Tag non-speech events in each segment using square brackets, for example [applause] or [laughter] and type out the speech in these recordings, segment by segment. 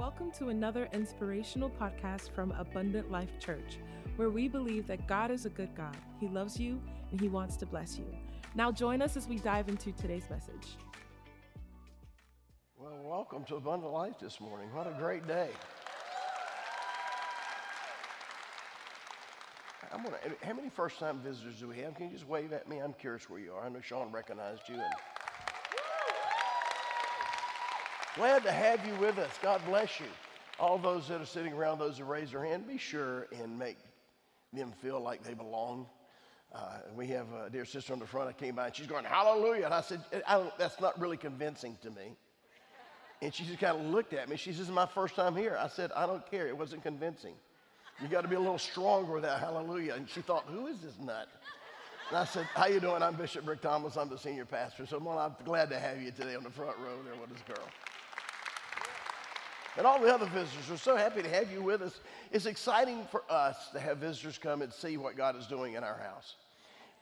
Welcome to another inspirational podcast from Abundant Life Church, where we believe that God is a good God. He loves you and He wants to bless you. Now, join us as we dive into today's message. Well, welcome to Abundant Life this morning. What a great day. I'm gonna, how many first time visitors do we have? Can you just wave at me? I'm curious where you are. I know Sean recognized you. And glad to have you with us. God bless you. All those that are sitting around, those who raise their hand, be sure and make them feel like they belong. Uh, we have a dear sister on the front. I came by and she's going, Hallelujah. And I said, I That's not really convincing to me. And she just kind of looked at me. She says, This is my first time here. I said, I don't care. It wasn't convincing. You got to be a little stronger with that hallelujah. And she thought, who is this nut? And I said, how you doing? I'm Bishop Rick Thomas. I'm the senior pastor. So well, I'm glad to have you today on the front row there with this girl. And all the other visitors, we're so happy to have you with us. It's exciting for us to have visitors come and see what God is doing in our house.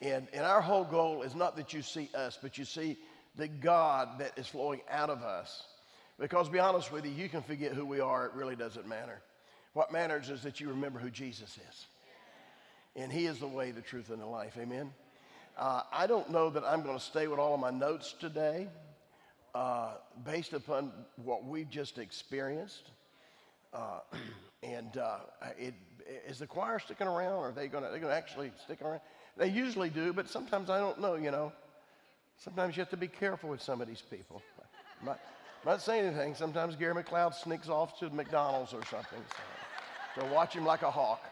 And, and our whole goal is not that you see us, but you see the God that is flowing out of us. Because be honest with you, you can forget who we are, it really doesn't matter. What matters is that you remember who Jesus is. And He is the way, the truth, and the life. Amen. Uh, I don't know that I'm going to stay with all of my notes today uh, based upon what we've just experienced. Uh, [clears throat] and uh, it, is the choir sticking around? Or are they going to actually stick around? They usually do, but sometimes I don't know, you know. Sometimes you have to be careful with some of these people. I'm not, I'm not saying anything. Sometimes Gary McLeod sneaks off to McDonald's or something. So. So watch him like a hawk.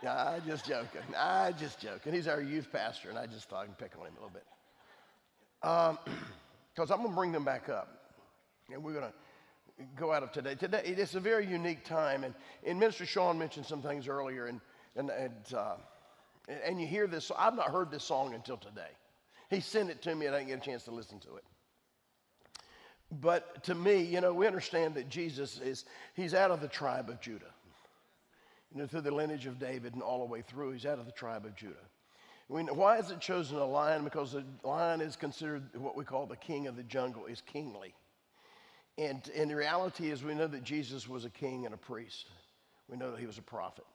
Yeah, I just joking. I just joking. He's our youth pastor, and I just thought I can pick on him a little bit. [clears throat] Because I'm going to bring them back up. And we're going to go out of today. Today, it's a very unique time. And, and Minister Sean mentioned some things earlier. And, and, and, uh, and you hear this. I've not heard this song until today. He sent it to me, and I didn't get a chance to listen to it. But to me, you know, we understand that Jesus is, he's out of the tribe of Judah you know, through the lineage of David and all the way through. He's out of the tribe of Judah. Mean, why is it chosen a lion? Because the lion is considered what we call the king of the jungle, is kingly. And, and the reality is, we know that Jesus was a king and a priest. We know that he was a prophet.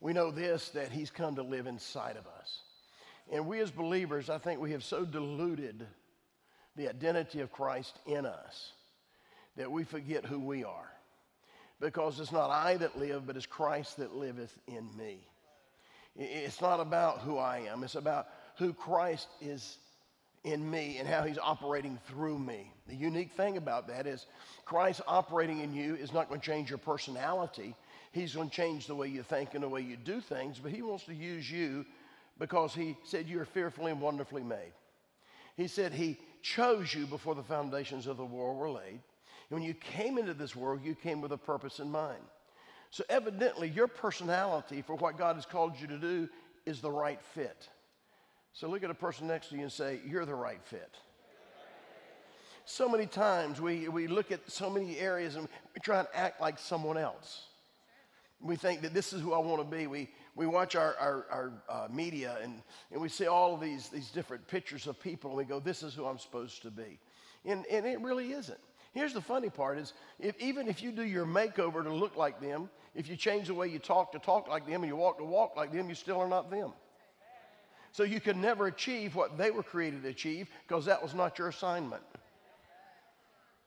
We know this, that he's come to live inside of us. And we as believers, I think we have so diluted the identity of Christ in us that we forget who we are because it's not I that live, but it's Christ that liveth in me. It's not about who I am, it's about who Christ is in me and how he's operating through me. The unique thing about that is Christ operating in you is not going to change your personality. He's going to change the way you think and the way you do things, but he wants to use you because he said you are fearfully and wonderfully made. He said he chose you before the foundations of the world were laid. And when you came into this world, you came with a purpose in mind. So, evidently, your personality for what God has called you to do is the right fit. So, look at a person next to you and say, You're the right fit. So many times we, we look at so many areas and we try and act like someone else. We think that this is who I want to be. We, we watch our, our, our uh, media and, and we see all of these, these different pictures of people and we go, This is who I'm supposed to be. And, and it really isn't. Here's the funny part is if, even if you do your makeover to look like them, if you change the way you talk to talk like them and you walk to walk like them, you still are not them. So you can never achieve what they were created to achieve because that was not your assignment.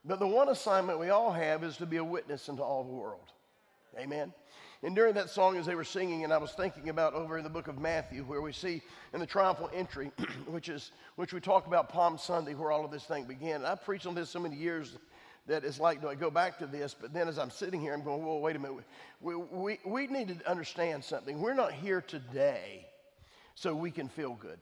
But the one assignment we all have is to be a witness into all the world. Amen. And during that song, as they were singing, and I was thinking about over in the book of Matthew, where we see in the triumphal entry, [clears throat] which is which we talk about Palm Sunday, where all of this thing began. And I preached on this so many years that it's like, do I go back to this? But then as I'm sitting here, I'm going, well, wait a minute. We, we, we need to understand something. We're not here today so we can feel good.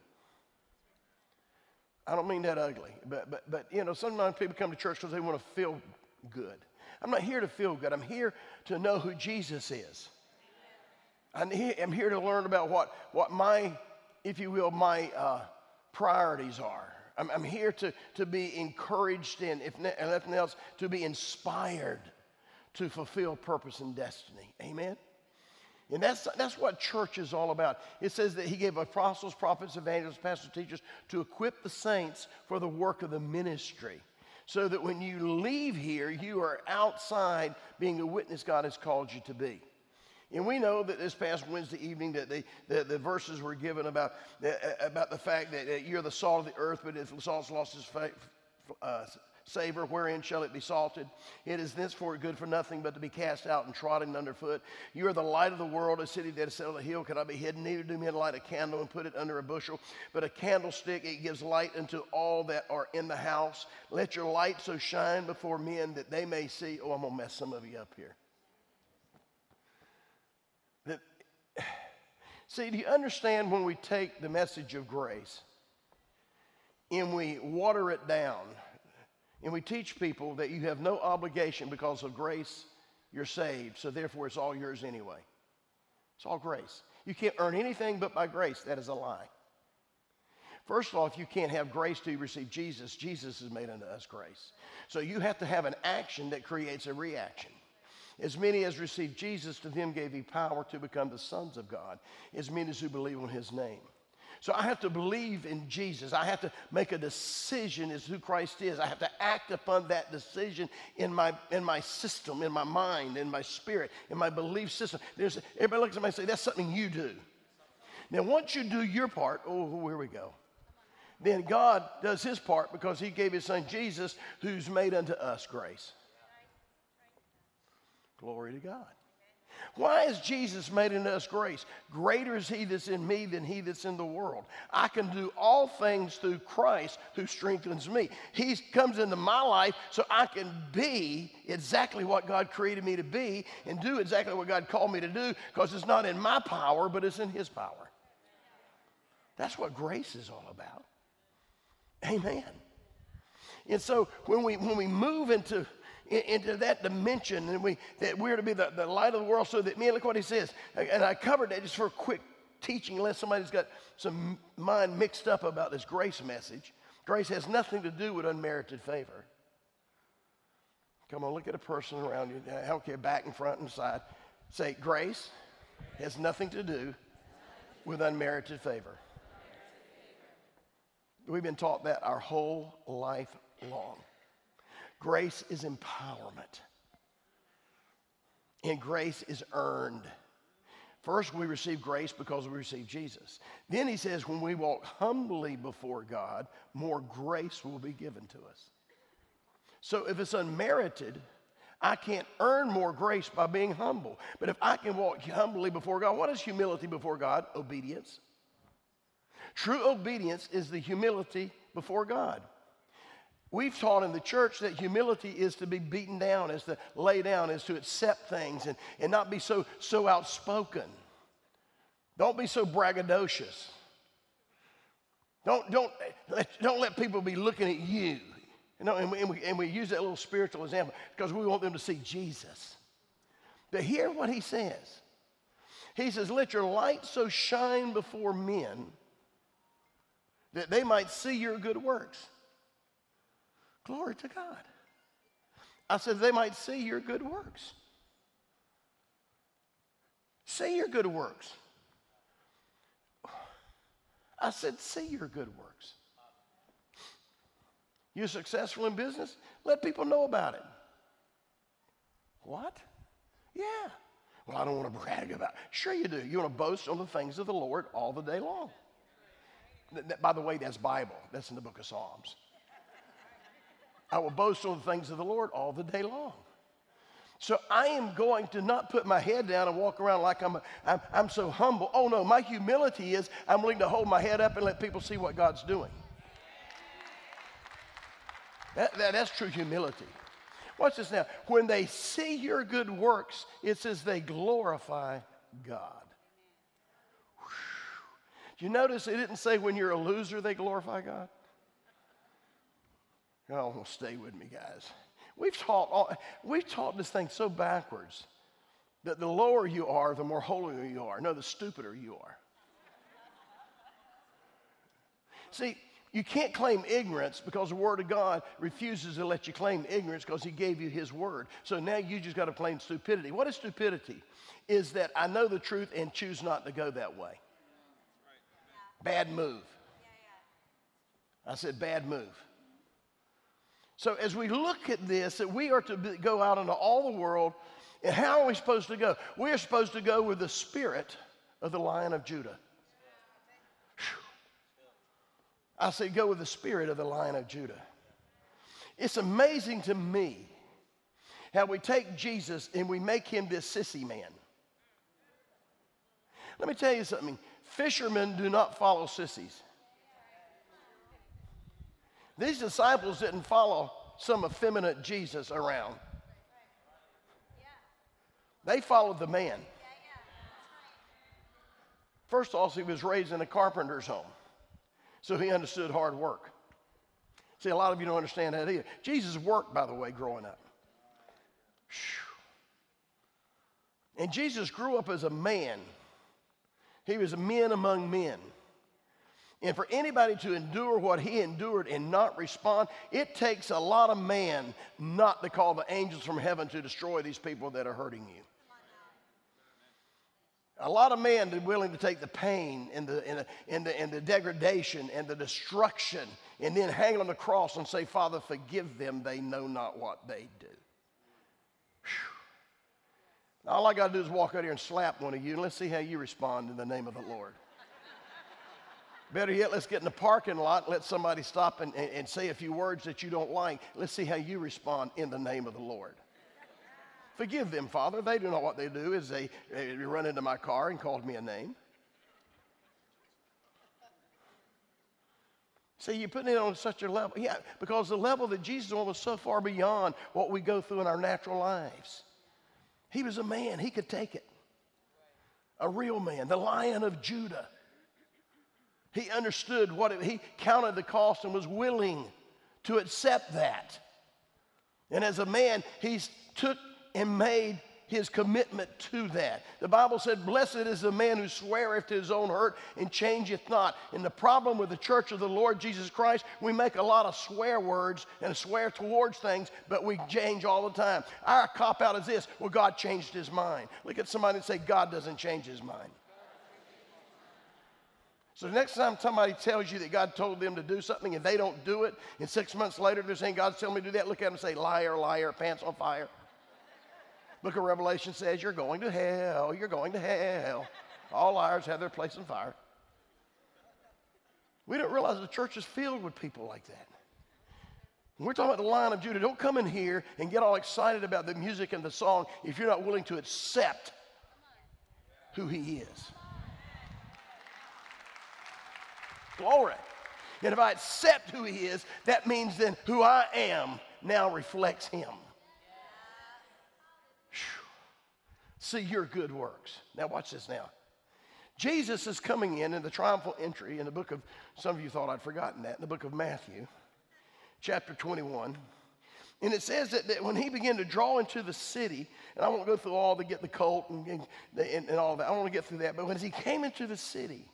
I don't mean that ugly, but, but, but you know, sometimes people come to church because they want to feel good. I'm not here to feel good. I'm here to know who Jesus is. I'm here to learn about what, what my, if you will, my uh, priorities are. I'm, I'm here to, to be encouraged and, if nothing else, to be inspired to fulfill purpose and destiny. Amen? And that's, that's what church is all about. It says that he gave apostles, prophets, evangelists, pastors, teachers to equip the saints for the work of the ministry. So that when you leave here, you are outside being a witness God has called you to be. And we know that this past Wednesday evening that the, the, the verses were given about, uh, about the fact that you're the salt of the earth, but if the salt's lost its uh, savor, wherein shall it be salted? It is thenceforth good for nothing but to be cast out and trodden underfoot. You are the light of the world. A city that is set on a hill cannot be hidden. Neither do men light a candle and put it under a bushel, but a candlestick it gives light unto all that are in the house. Let your light so shine before men that they may see. Oh, I'm gonna mess some of you up here. See, do you understand when we take the message of grace and we water it down and we teach people that you have no obligation because of grace, you're saved, so therefore it's all yours anyway? It's all grace. You can't earn anything but by grace. That is a lie. First of all, if you can't have grace till you receive Jesus, Jesus has made unto us grace. So you have to have an action that creates a reaction. As many as received Jesus, to them gave he power to become the sons of God, as many as who believe on his name. So I have to believe in Jesus. I have to make a decision as who Christ is. I have to act upon that decision in my, in my system, in my mind, in my spirit, in my belief system. There's, everybody looks at me and say, that's something you do. Now, once you do your part, oh, here we go. Then God does his part because he gave his son Jesus, who's made unto us grace. Glory to God. Why is Jesus made in us grace? Greater is he that's in me than he that's in the world. I can do all things through Christ who strengthens me. He comes into my life so I can be exactly what God created me to be and do exactly what God called me to do because it's not in my power, but it's in his power. That's what grace is all about. Amen. And so when we when we move into into that dimension and we, that we're to be the, the light of the world so that, man, look what he says. And I covered that just for a quick teaching unless somebody's got some mind mixed up about this grace message. Grace has nothing to do with unmerited favor. Come on, look at a person around you. I back and front and side. Say, grace has nothing to do with unmerited favor. We've been taught that our whole life long. Grace is empowerment, and grace is earned. First, we receive grace because we receive Jesus. Then he says, when we walk humbly before God, more grace will be given to us. So if it's unmerited, I can't earn more grace by being humble. But if I can walk humbly before God, what is humility before God? Obedience. True obedience is the humility before God. We've taught in the church that humility is to be beaten down, is to lay down, is to accept things and, and not be so, so outspoken. Don't be so braggadocious. Don't, don't, let, don't let people be looking at you. You know, and we, and, we, and we use that little spiritual example because we want them to see Jesus. But hear what he says. He says, Let your light so shine before men that they might see your good works Glory to God. I said, they might see your good works. See your good works. I said, see your good works. You're successful in business? Let people know about it. What? Yeah. Well, I don't want to brag about it. Sure, you do. You want to boast on the things of the Lord all the day long. By the way, that's Bible. That's in the book of Psalms. I will boast on the things of the Lord all the day long. So I am going to not put my head down and walk around like I'm, I'm, I'm so humble. Oh no, my humility is I'm willing to hold my head up and let people see what God's doing. That, that, that's true humility. Watch this now. When they see your good works, it says they glorify God. Do you notice it didn't say when you're a loser they glorify God? Oh, well, stay with me, guys. We've taught, all, we've taught this thing so backwards that the lower you are, the more holy you are. No, the stupider you are. See, you can't claim ignorance because the Word of God refuses to let you claim ignorance because He gave you His Word. So now you just got to claim stupidity. What is stupidity? Is that I know the truth and choose not to go that way. Bad move. I said, bad move. So as we look at this, that we are to be, go out into all the world, and how are we supposed to go? We are supposed to go with the spirit of the Lion of Judah. Whew. I say, go with the spirit of the Lion of Judah. It's amazing to me how we take Jesus and we make him this sissy man. Let me tell you something fishermen do not follow sissies. These disciples didn't follow some effeminate Jesus around. They followed the man. First of all, he was raised in a carpenter's home, so he understood hard work. See, a lot of you don't understand that either. Jesus worked, by the way, growing up. And Jesus grew up as a man. He was a man among men. And for anybody to endure what he endured and not respond, it takes a lot of man not to call the angels from heaven to destroy these people that are hurting you. A lot of men are willing to take the pain and the, and, the, and, the, and the degradation and the destruction and then hang on the cross and say, Father, forgive them. They know not what they do. All I got to do is walk out here and slap one of you, and let's see how you respond in the name of the Lord. Better yet, let's get in the parking lot let somebody stop and, and, and, say a few words that you don't like. Let's see how you respond in the name of the Lord. Forgive them, Father. They do know what they do is they, they run into my car and called me a name. See, you're putting it on such a level. Yeah, because the level that Jesus on was so far beyond what we go through in our natural lives. He was a man, he could take it. A real man, the lion of Judah. He understood what it, he counted the cost and was willing to accept that. And as a man, he took and made his commitment to that. The Bible said, Blessed is the man who sweareth to his own hurt and changeth not. And the problem with the church of the Lord Jesus Christ, we make a lot of swear words and swear towards things, but we change all the time. Our cop out is this well, God changed his mind. Look at somebody and say, God doesn't change his mind. So the next time somebody tells you that God told them to do something and they don't do it, and six months later they're saying, God's telling me to do that, look at them and say, liar, liar, pants on fire. Book of Revelation says, You're going to hell, you're going to hell. All liars have their place in fire. We don't realize the church is filled with people like that. When we're talking about the Lion of Judah. Don't come in here and get all excited about the music and the song if you're not willing to accept who he is. Glory. And if I accept who he is, that means then who I am now reflects him. See your good works. Now, watch this now. Jesus is coming in in the triumphal entry in the book of, some of you thought I'd forgotten that, in the book of Matthew, chapter 21. And it says that, that, when he began to draw into the city, and I won't go through all to get the colt and, and, and, all that, I don't want to get through that, but when he came into the city,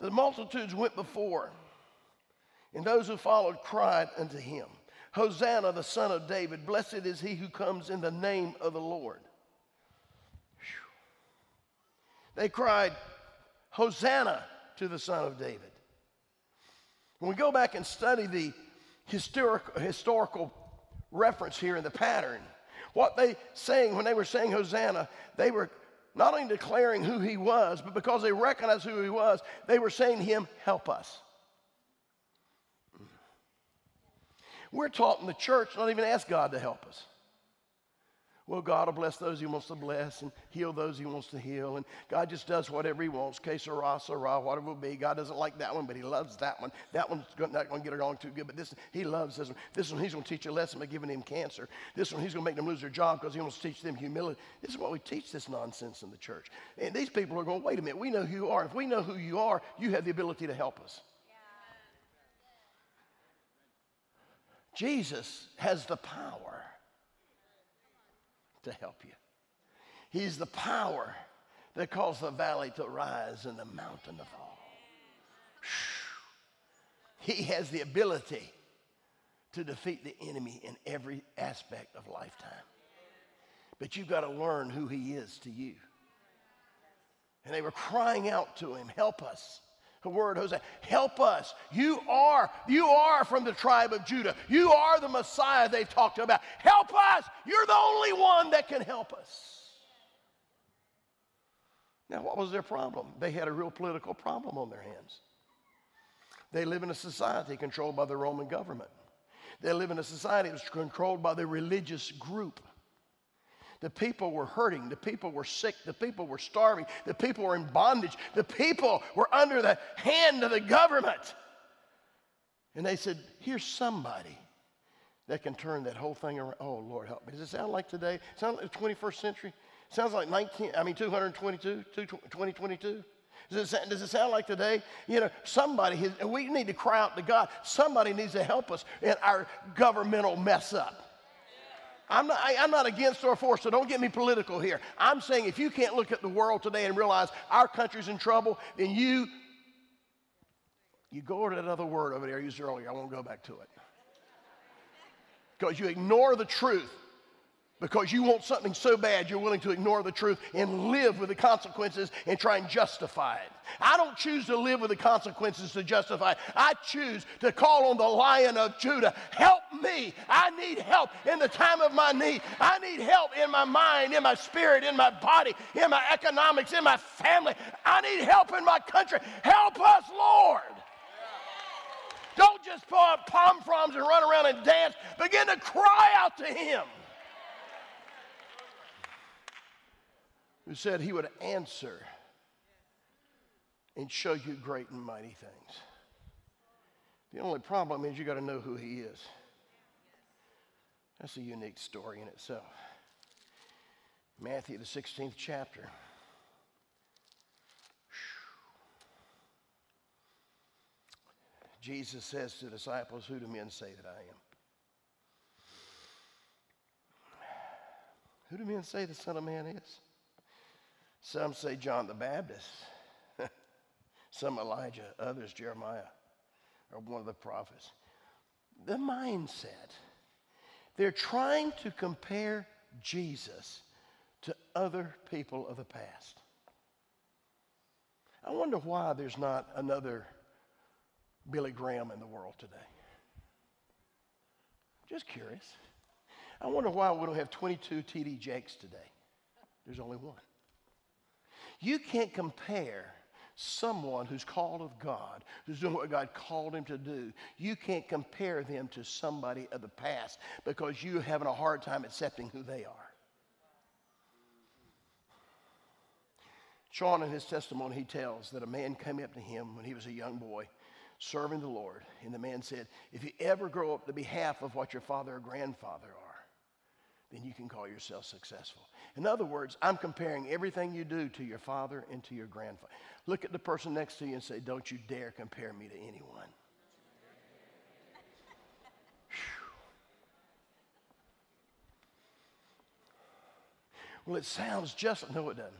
the multitudes went before, and those who followed cried unto him, Hosanna, the son of David, blessed is he who comes in the name of the Lord. They cried, Hosanna to the son of David. When we go back and study the historical, historical reference here in the pattern, what they saying when they were saying Hosanna, they were not only declaring who he was, but because they recognized who he was, they were saying to him, Help us. We're taught in the church not even ask God to help us. Well, God will bless those he wants to bless and heal those he wants to heal. And God just does whatever he wants. Que sera, sera, whatever it will be. God doesn't like that one, but he loves that one. That one's not going to get along too good, but this, he loves this one. This one, he's going to teach a lesson by giving him cancer. This one, he's going to make them lose their job because he wants to teach them humility. This is what we teach this nonsense in the church. And these people are going, wait a minute, we know who you are. If we know who you are, you have the ability to help us. Jesus has the power to help you. He's the power that caused the valley to rise and the mountain to fall. He has the ability to defeat the enemy in every aspect of lifetime. But you've got to learn who he is to you. And they were crying out to him, Help us. The word Hosanna. Help us. You are, you are from the tribe of Judah. You are the Messiah they talked about. Help us. You're the only one that can help us. Now, what was their problem? They had a real political problem on their hands. They live in a society controlled by the Roman government. They live in a society that's controlled by the religious group. The people were hurting. The people were sick. The people were starving. The people were in bondage. The people were under the hand of the government. And they said, Here's somebody that can turn that whole thing around. Oh, Lord, help me. Does it sound like today? Sound like the 21st century? Sounds like 19, I mean, 222, 2022. Does it, does it sound like today? You know, somebody, has, we need to cry out to God. Somebody needs to help us in our governmental mess up. I'm not, I, am not against or for, so don't get me political here. I'm saying if you can't look at the world today and realize our country's in trouble, then you, you go to that other word over there I used earlier. I won't go back to it. Because you ignore the truth because you want something so bad you're willing to ignore the truth and live with the consequences and try and justify it. I don't choose to live with the consequences to justify it. I choose to call on the lion of Judah. Help me. I need help in the time of my need. I need help in my mind, in my spirit, in my body, in my economics, in my family. I need help in my country. Help us, Lord. Don't just pull up palm fronds and run around and dance. Begin to cry out to Him. Who said he would answer and show you great and mighty things. The only problem is you got to know who he is. That's a unique story in itself. Matthew, the 16th chapter. Jesus says to the disciples, Who do men say that I am? Who do men say the Son of Man is? Some say John the Baptist, [laughs] some Elijah, others Jeremiah, or one of the prophets. The mindset. They're trying to compare Jesus to other people of the past. I wonder why there's not another Billy Graham in the world today. Just curious. I wonder why we don't have 22 T.D. Jakes today. There's only one. You can't compare someone who's called of God, who's doing what God called him to do, you can't compare them to somebody of the past because you're having a hard time accepting who they are. Sean, in his testimony, he tells that a man came up to him when he was a young boy serving the Lord. And the man said, If you ever grow up to be half of what your father or grandfather are, then you can call yourself successful. In other words, I'm comparing everything you do to your father and to your grandfather. Look at the person next to you and say, Don't you dare compare me to anyone. well, it sounds just, no, it doesn't.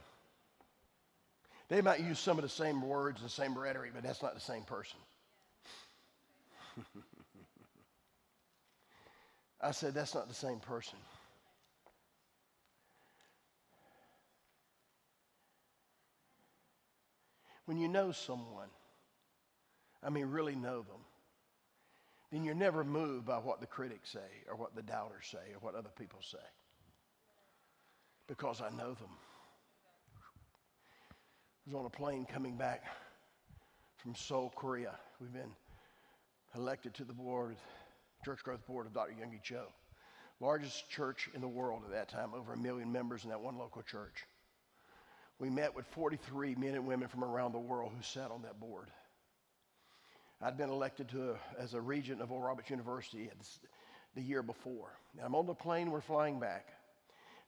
They might use some of the same words and same rhetoric, but that's not the same person. [laughs] I said, that's not the same person. When you know someone, I mean, really know them, then you're never moved by what the critics say or what the doubters say or what other people say. Because I know them. I was on a plane coming back from Seoul, Korea. We've been elected to the board, Church Growth Board of Dr. Yonggi Cho. Largest church in the world at that time, over a million members in that one local church we met with 43 men and women from around the world who sat on that board. I'd been elected to a, as a regent of Oral Roberts University the year before. Now, I'm on the plane, we're flying back.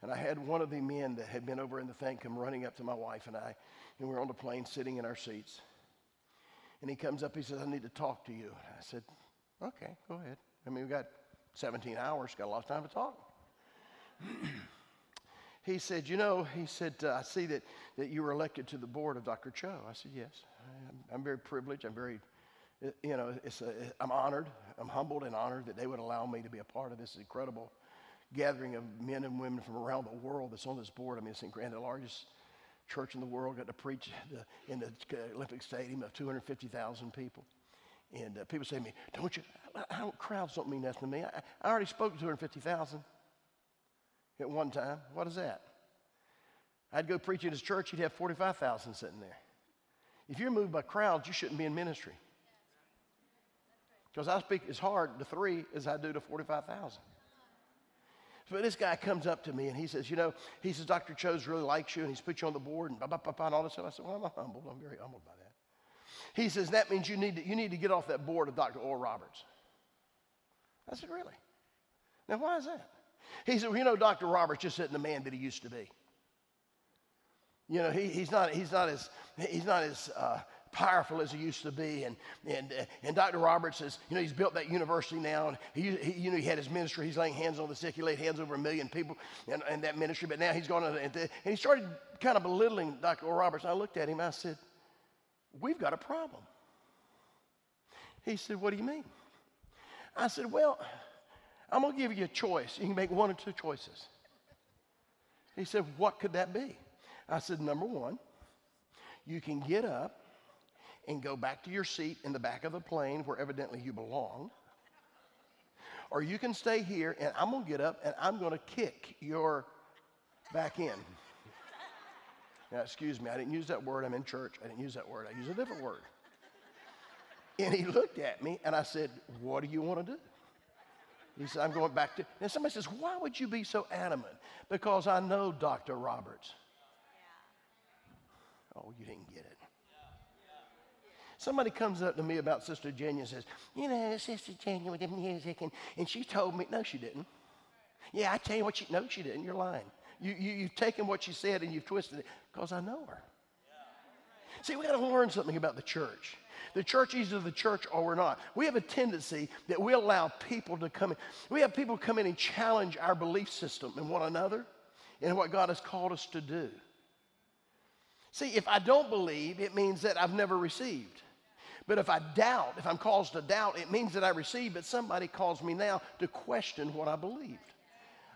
And I had one of the men that had been over in the thing come running up to my wife and I, and we are on the plane sitting in our seats. And he comes up, he says, I need to talk to you. I said, okay, go ahead. I mean, we've got 17 hours, got a lot of time to talk. [clears throat] he said, You know, he said, uh, I see that, that you were elected to the board of Dr. Cho. I said, Yes. I'm, I'm very privileged. I'm very, uh, you know, it's a, I'm honored. I'm humbled and honored that they would allow me to be a part of this incredible gathering of men and women from around the world that's on this board. I mean, it's incredible, the largest church in the world, got to preach the, in the Olympic Stadium of 250,000 people. And uh, people say to me, don't you, I don't, crowds don't mean nothing to me. I, I already spoke to 250,000 at one time. What is that? I'd go preach in his church, he'd have 45,000 sitting there. If you're moved by crowds, you shouldn't be in ministry. Because I speak as hard to three as I do to 45,000. But this guy comes up to me and he says, You know, he says, Dr. Chose really likes you and he's put you on the board and blah, blah, blah, blah, and all this stuff. I said, Well, I'm humbled. I'm very humbled by that. He says, That means you need to, you need to get off that board of Dr. Oral Roberts. I said, Really? Now, why is that? He said, Well, you know, Dr. Roberts just isn't the man that he used to be. You know, he, he's, not, he's not as, he's not as uh, powerful as he used to be. And, and, uh, and Dr. Roberts says, you know, he's built that university now. And he, he, you know, he had his ministry. He's laying hands on the sick. He laid hands over a million people in, that ministry. But now he's gone, and, and he started kind of belittling Dr. Roberts. I looked at him. I said, we've got a problem. He said, what do you mean? I said, well, I'm going to give you a choice. You can make one or two choices. He said, what could that be? I said, number one, you can get up and go back to your seat in the back of the plane where evidently you belong. Or you can stay here and I'm going to get up and I'm going to kick your back in. Now, excuse me, I didn't use that word. I'm in church. I didn't use that word. I use a different word. And he looked at me and I said, What do you want to do? He said, I'm going back to. And somebody says, Why would you be so adamant? Because I know Dr. Roberts. Oh, you didn't get it. Somebody comes up to me about Sister Jenya and says, You know, Sister Jenya with the music, and, and she told me, No, she didn't. Yeah, I tell you what, she, no, she didn't. You're lying. You, you, you've taken what she said and you've twisted it because I know her. See, we got to learn something about the church. The church, is either the church or we're not. We have a tendency that we allow people to come in. We have people come in and challenge our belief system and one another and what God has called us to do. See, if I don't believe, it means that I've never received. But if I doubt, if I'm caused to doubt, it means that I received, but somebody calls me now to question what I believed.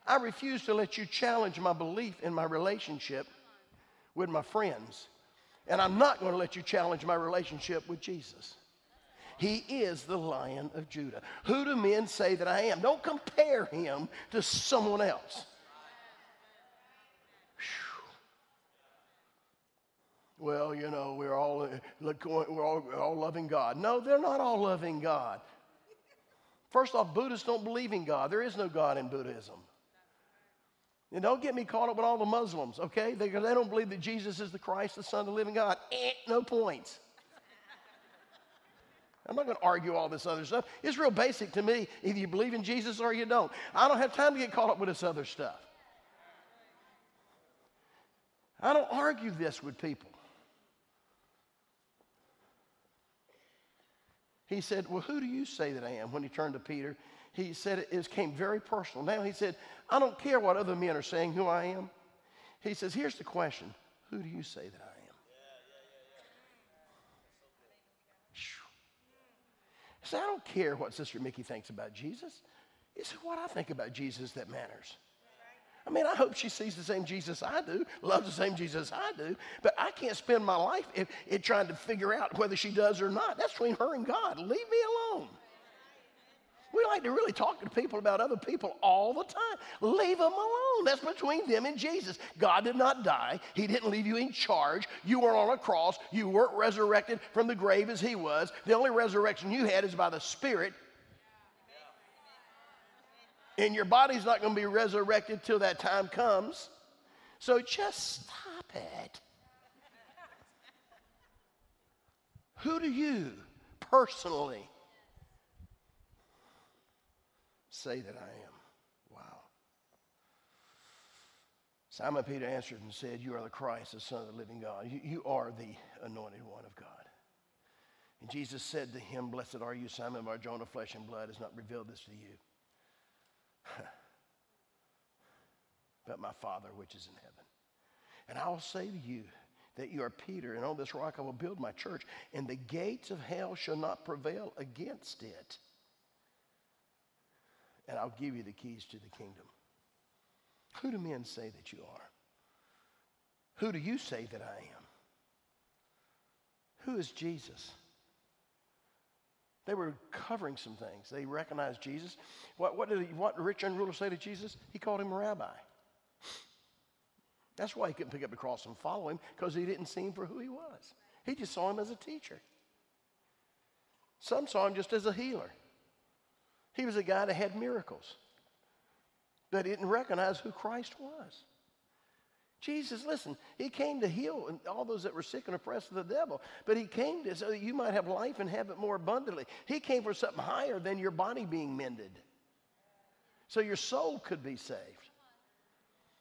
I refuse to let you challenge my belief in my relationship with my friends. And I'm not going to let you challenge my relationship with Jesus. He is the lion of Judah. Who do men say that I am? Don't compare him to someone else. well, you know, we're all, uh, we're all, we're all loving God. No, they're not all loving God. First off, Buddhists don't believe in God. There is no God in Buddhism. And don't get me caught up with all the Muslims, okay? They, they don't believe that Jesus is the Christ, the Son of the living God. Eh, no points. I'm not going to argue all this other stuff. It's real basic to me. Either you believe in Jesus or you don't. I don't have time to get caught up with this other stuff. I don't argue this with people. He said, Well, who do you say that I am? When he turned to Peter, he said it, it came very personal. Now he said, I don't care what other men are saying who I am. He says, Here's the question Who do you say that I am? So I don't care what Sister Mickey thinks about Jesus. It's what I think about Jesus that matters. I mean, I hope she sees the same Jesus I do, loves the same Jesus I do, but I can't spend my life in, in trying to figure out whether she does or not. That's between her and God. Leave me alone. We like to really talk to people about other people all the time. Leave them alone. That's between them and Jesus. God did not die. He didn't leave you in charge. You weren't on a cross. You weren't resurrected from the grave as He was. The only resurrection you had is by the Spirit and your body's not going to be resurrected till that time comes. So just stop it. Who do you personally say that I am? Wow. Simon Peter answered and said, You are the Christ, the Son of the living God. You, you are the anointed one of God. And Jesus said to him, Blessed are you, Simon Barjona, flesh and blood has not revealed this to you [laughs] but my Father which is in heaven. And I will say to you that you are Peter, and on this rock I will build my church, and the gates of hell shall not prevail against it. And I'll give you the keys to the kingdom. Who do men say that you are? Who do you say that I am? Who is Jesus? They were covering some things. They recognized Jesus. What, what did he, what rich young ruler say to Jesus? He called him a rabbi. That's why he couldn't pick up the cross and follow him, because he didn't see him for who he was. He just saw him as a teacher. Some saw him just as a healer. He was a guy that had miracles, but didn't recognize who Christ was. Jesus, listen, he came to heal all those that were sick and oppressed of the devil, but he came to so that you might have life and have it more abundantly. He came for something higher than your body being mended, so your soul could be saved,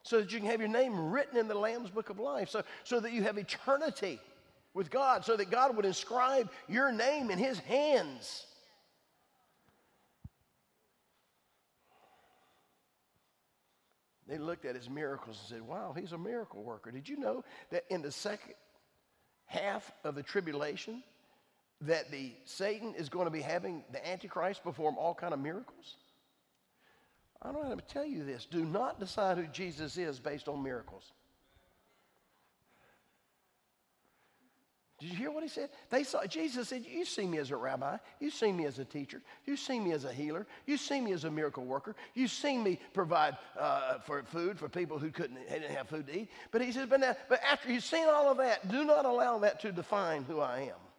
so that you can have your name written in the Lamb's book of life, so, so that you have eternity with God, so that God would inscribe your name in his hands. They looked at his miracles and said, Wow, he's a miracle worker. Did you know that in the second half of the tribulation, that the Satan is going to be having the Antichrist perform all kind of miracles? I don't know to tell you this. Do not decide who Jesus is based on miracles. Did you hear what he said? They saw Jesus said, "You see me as a rabbi. You see me as a teacher. You see me as a healer. You see me as a miracle worker. You see me provide uh, for food for people who couldn't didn't have food to eat." But he says, "But now, but after you've seen all of that, do not allow that to define who I am."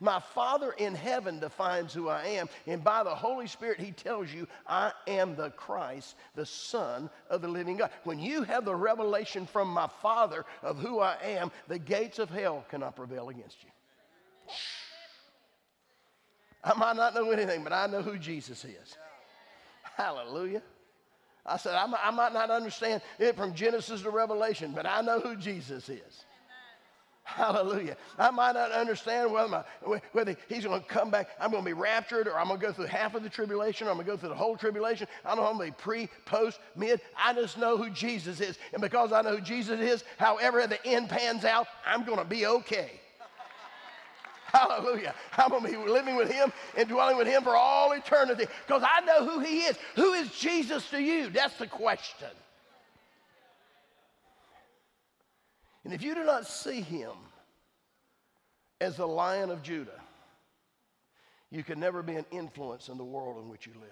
My Father in heaven defines who I am, and by the Holy Spirit, He tells you, I am the Christ, the Son of the living God. When you have the revelation from my Father of who I am, the gates of hell cannot prevail against you. I might not know anything, but I know who Jesus is. Hallelujah. I said, I might, not understand it from Genesis to Revelation, but I know who Jesus is. Hallelujah. I might not understand whether, my, whether he's going to come back, I'm going to be raptured, or I'm going to go through half of the tribulation, or I'm going to go through the whole tribulation. I don't know I'm going to be pre, post, mid. I just know who Jesus is. And because I know who Jesus is, however the end pans out, I'm going to be okay. [laughs] Hallelujah. I'm going to be living with him and dwelling with him for all eternity because I know who he is. Who is Jesus to you? That's the question. And if you do not see him as the lion of Judah, you can never be an influence in the world in which you live.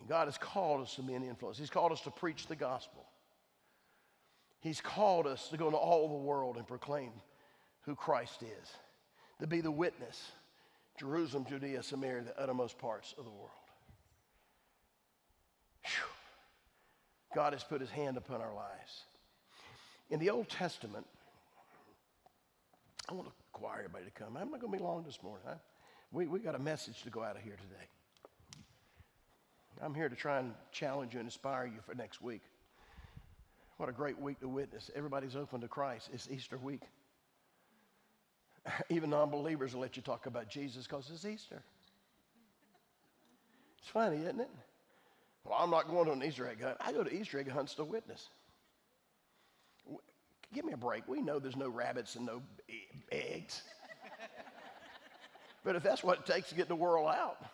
And God has called us to be an influence. He's called us to preach the gospel. He's called us to go into all the world and proclaim who Christ is, to be the witness, Jerusalem, Judea, Samaria, the uttermost parts of the world. Whew. God has put his hand upon our lives. In the Old Testament, I want to require everybody to come. I'm not going to be long this morning. We, we got a message to go out of here today. I'm here to try and challenge you and inspire you for next week. What a great week to witness. Everybody's open to Christ. It's Easter week. [laughs] Even non believers will let you talk about Jesus because it's Easter. It's funny, isn't it? Well, I'm not going to an Easter egg hunt. I go to Easter egg hunts to witness. Give me a break. We know there's no rabbits and no eggs. but if that's what it takes to get the world out,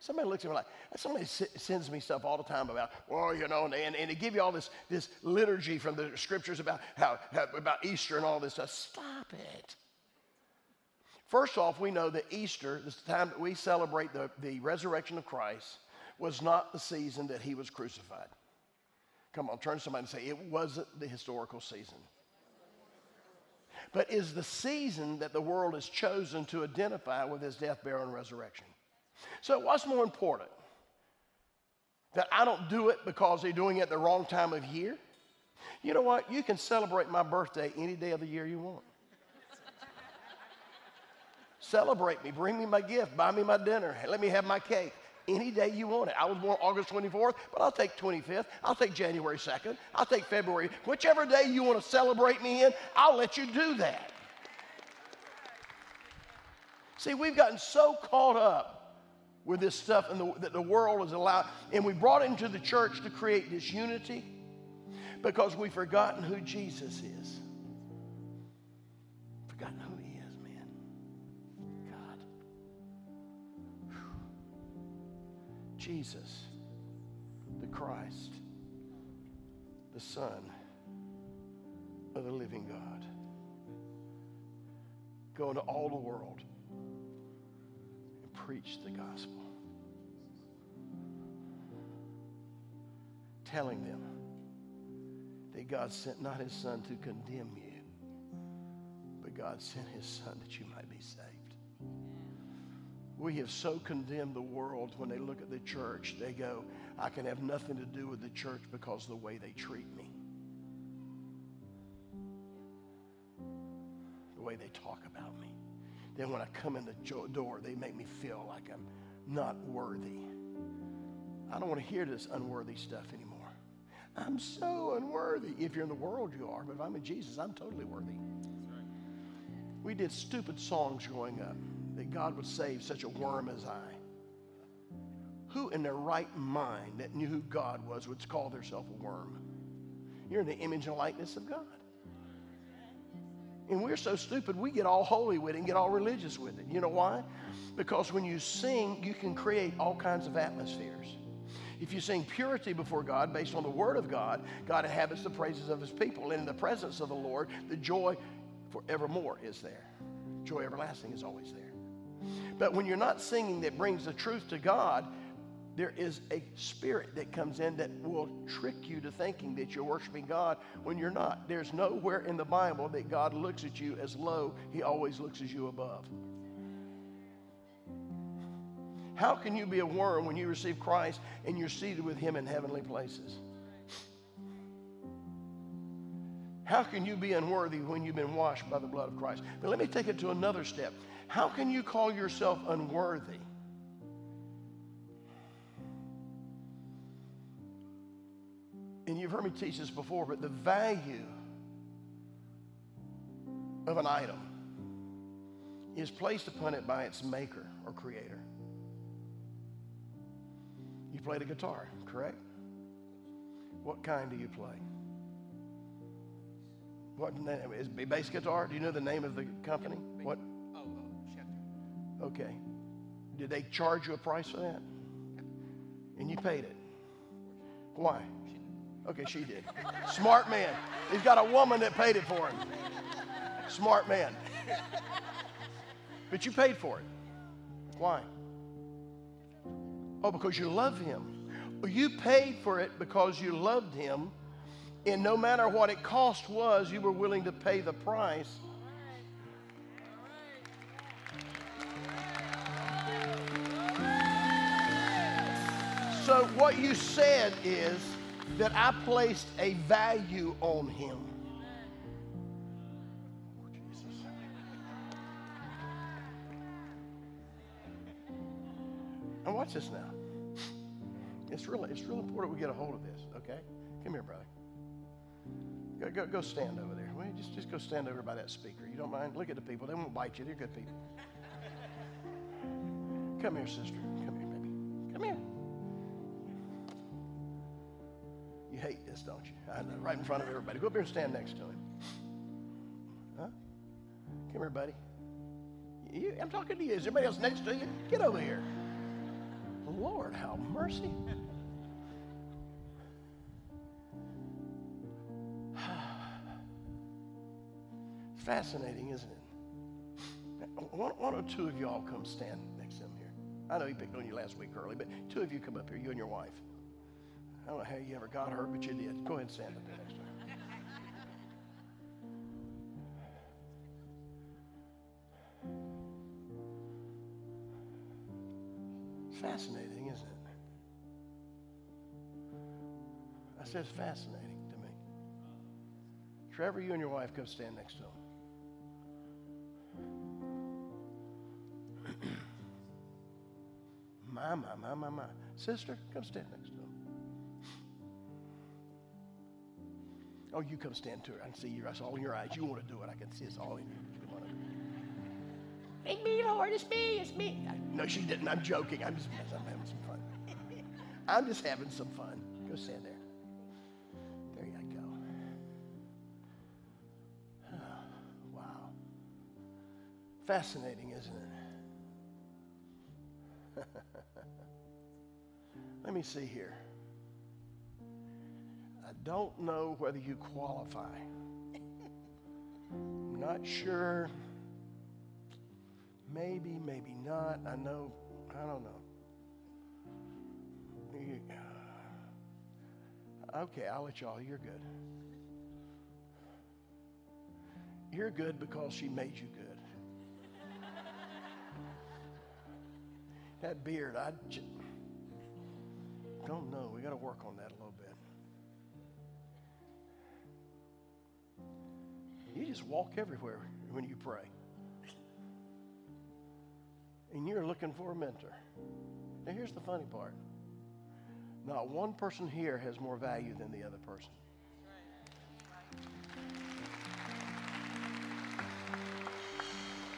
somebody looks at me like, somebody sends me stuff all the time about, well, you know, and, and, and they give you all this, this liturgy from the scriptures about, how, how, about Easter and all this stuff. Stop it. First off, we know that Easter, this time that we celebrate the, the resurrection of Christ, was not the season that he was crucified. Come on, turn to somebody and say, it wasn't the historical season. But is the season that the world has chosen to identify with his death, burial, and resurrection. So, what's more important? That I don't do it because they're doing it the wrong time of year? You know what? You can celebrate my birthday any day of the year you want. Celebrate me, bring me my gift, buy me my dinner, let me have my cake any day you want it. I was born August 24th, but I'll take 25th. I'll take January 2nd. I'll take February. Whichever day you want to celebrate me in, I'll let you do that. See, we've gotten so caught up with this stuff and the, that the world is allowed, and we brought into the church to create disunity because we've forgotten who Jesus is. Jesus, the Christ, the Son of the living God. Go into all the world and preach the gospel. Telling them that God sent not his Son to condemn you, but God sent his Son that you might be saved. We have so condemned the world when they look at the church, they go, I can have nothing to do with the church because of the way they treat me. The way they talk about me. Then when I come in the door, they make me feel like I'm not worthy. I don't want to hear this unworthy stuff anymore. I'm so unworthy. If you're in the world, you are, but if I'm in Jesus, I'm totally worthy. We did stupid songs growing up that God would save such a worm as I. Who in their right mind that knew who God was would call themselves a worm? You're in the image and likeness of God. And we're so stupid, we get all holy with it and get all religious with it. You know why? Because when you sing, you can create all kinds of atmospheres. If you sing purity before God based on the Word of God, God inhabits the praises of His people. And in the presence of the Lord, the joy forevermore is there. Joy everlasting is always there. But when you're not singing that brings the truth to God, there is a spirit that comes in that will trick you to thinking that you're worshiping God when you're not. There's nowhere in the Bible that God looks at you as low, He always looks at you above. How can you be a worm when you receive Christ and you're seated with Him in heavenly places? How can you be unworthy when you've been washed by the blood of Christ? But let me take it to another step. How can you call yourself unworthy? And you've heard me teach this before, but the value of an item is placed upon it by its maker or creator. You play the guitar, correct? What kind do you play? What name is bass guitar? Do you know the name of the company? What? Okay. Did they charge you a price for that? And you paid it. Why? Okay, she did. Smart man. He's got a woman that paid it for him. Smart man. But you paid for it. Why? Oh, because you love him. You paid for it because you loved him and no matter what it cost was, you were willing to pay the price. So, what you said is that I placed a value on him. And watch this now. It's really, it's real important we get a hold of this, okay? Come here, brother. Go, go, go stand over there. Well, just, just go stand over by that speaker. You don't mind? Look at the people. They won't bite you. They're good people. Come here, sister. Come here, baby. Come here. You hate this, don't you? I know, right in front of everybody. Go up here and stand next to him. Huh? Come here, buddy. You, I'm talking to you. Is anybody else next to you? Get over here. Lord, how mercy. [sighs] Fascinating, isn't it? One, one or two of y'all come stand next to him here. I know he picked on you last week early, but two of you come up here, you and your wife. Oh, I don't know how you ever got her, but you did. Go ahead and stand up next her. Fascinating, isn't it? I said it's fascinating to me. Trevor, you and your wife come stand next to him. [clears throat] my, my, my, my, my. Sister, come stand next Oh, you come stand to her. I can see you. I saw in your eyes. You want to do it. I can see it's all in you. Come on up. It's me, Lord. It's me. It's me. No, she didn't. I'm joking. I'm just I'm having some fun. I'm just having some fun. Go stand there. There you go. [sighs] wow. Fascinating, isn't it? [laughs] Let me see here. I don't know whether you qualify. I'm not sure. Maybe, maybe not. I know, I don't know. Okay, I'll let y'all. You're good. You're good because she made you good. that beard, I j- don't know. We got to work on that a little bit. You just walk everywhere when you pray. And you're looking for a mentor. Now, here's the funny part not one person here has more value than the other person.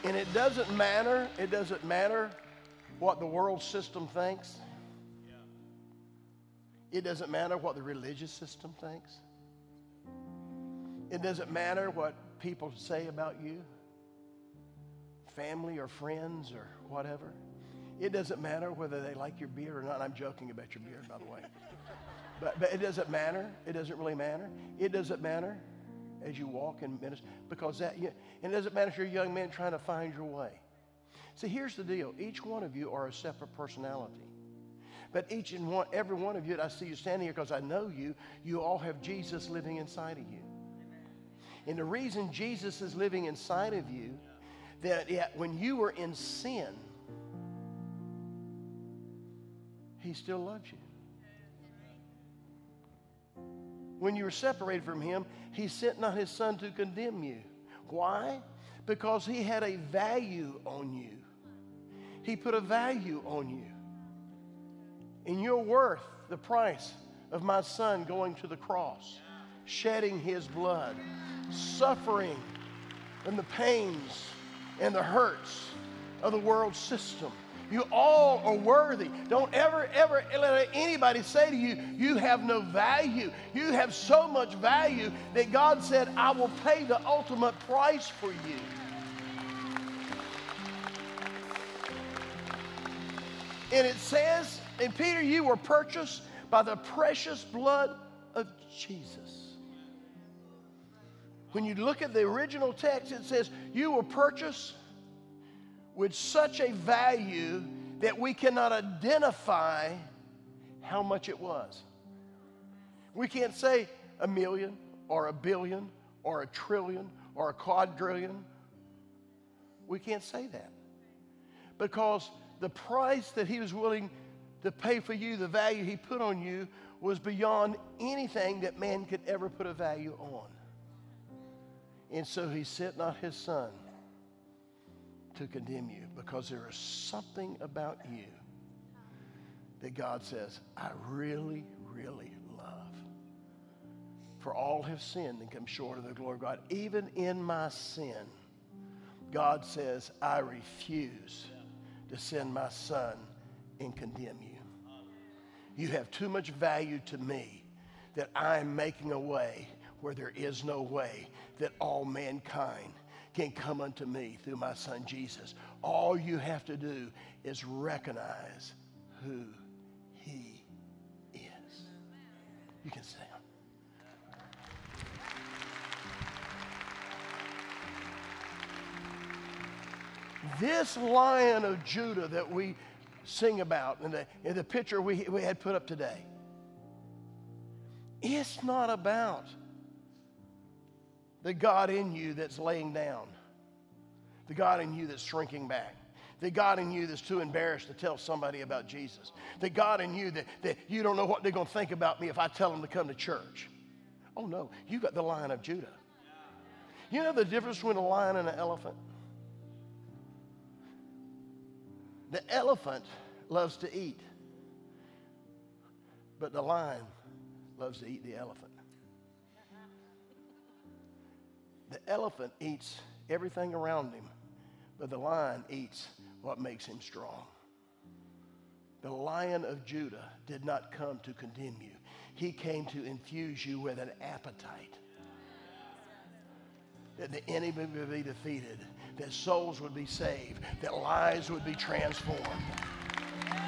And it doesn't matter, it doesn't matter what the world system thinks. It doesn't matter what the religious system thinks. It doesn't matter what people say about you, family or friends or whatever. It doesn't matter whether they like your beard or not. I'm joking about your beard, by the way. [laughs] But, but it doesn't matter. It doesn't really matter. It doesn't matter as you walk in ministry because that, and it doesn't matter if you're a young man trying to find your way. See, here's the deal each one of you are a separate personality. But each and one, every one of you, that I see you standing here because I know you, you all have Jesus living inside of you. And the reason Jesus is living inside of you, that when you were in sin, He still loves you. When you were separated from Him, He sent not His Son to condemn you. Why? Because He had a value on you. He put a value on you. And you're worth the price of my Son going to the cross, shedding His blood, suffering and the pains and the hurts of the world system you all are worthy. Don't ever, ever let anybody say to you, you have no value. You have so much value that God said, I will pay the ultimate price for you. And it says, and Peter, you were purchased by the precious blood of Jesus. When you look at the original text, it says, You were purchased with such a value that we cannot identify how much it was. We can't say a million or a billion or a trillion or a quadrillion. We can't say that because the price that he was willing to pay for you, the value he put on you, was beyond anything that man could ever put a value on. And so he sent not his son to condemn you because there is something about you that God says, I really, really love. For all have sinned and come short of the glory of God. Even in my sin, God says, I refuse to send my son and condemn you. You have too much value to me that I'm making a way where there is no way that all mankind can come unto me through my son Jesus. All you have to do is recognize who he is. You can down. This lion of Judah that we sing about in the, in the picture we, we had put up today, it's not about the God in you that's laying down, the God in you that's shrinking back. The God in you that's too embarrassed to tell somebody about Jesus. The God in you that, that you don't know what they're going to think about me if I tell them to come to church. Oh no, you got the lion of Judah. You know the difference between a lion and an elephant? The elephant loves to eat, but the lion loves to eat the elephant. The elephant eats everything around him, but the lion eats what makes him strong. The lion of Judah did not come to condemn you, he came to infuse you with an appetite. That the enemy would be defeated, that souls would be saved, that lives would be transformed.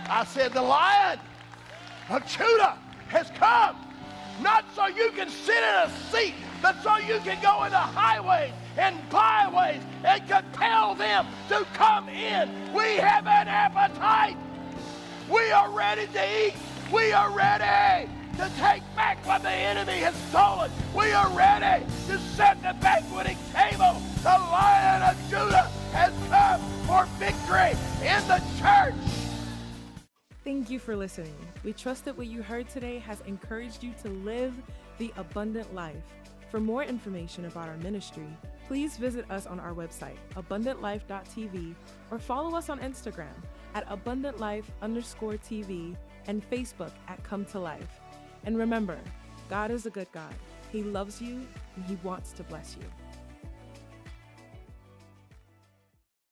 I said, The lion of Judah has come, not so you can sit in a seat, but so you can go into highways and byways and compel them to come in. We have an appetite. We are ready to eat. We are ready to take back what the enemy has stolen. We are ready to set the banqueting table. The Lion of Judah has come for victory in the church. Thank you for listening. We trust that what you heard today has encouraged you to live the abundant life. For more information about our ministry, please visit us on our website, abundantlife.tv, or follow us on Instagram at abundantlife underscore TV and Facebook at Come to Life. And remember, God is a good God. He loves you and He wants to bless you.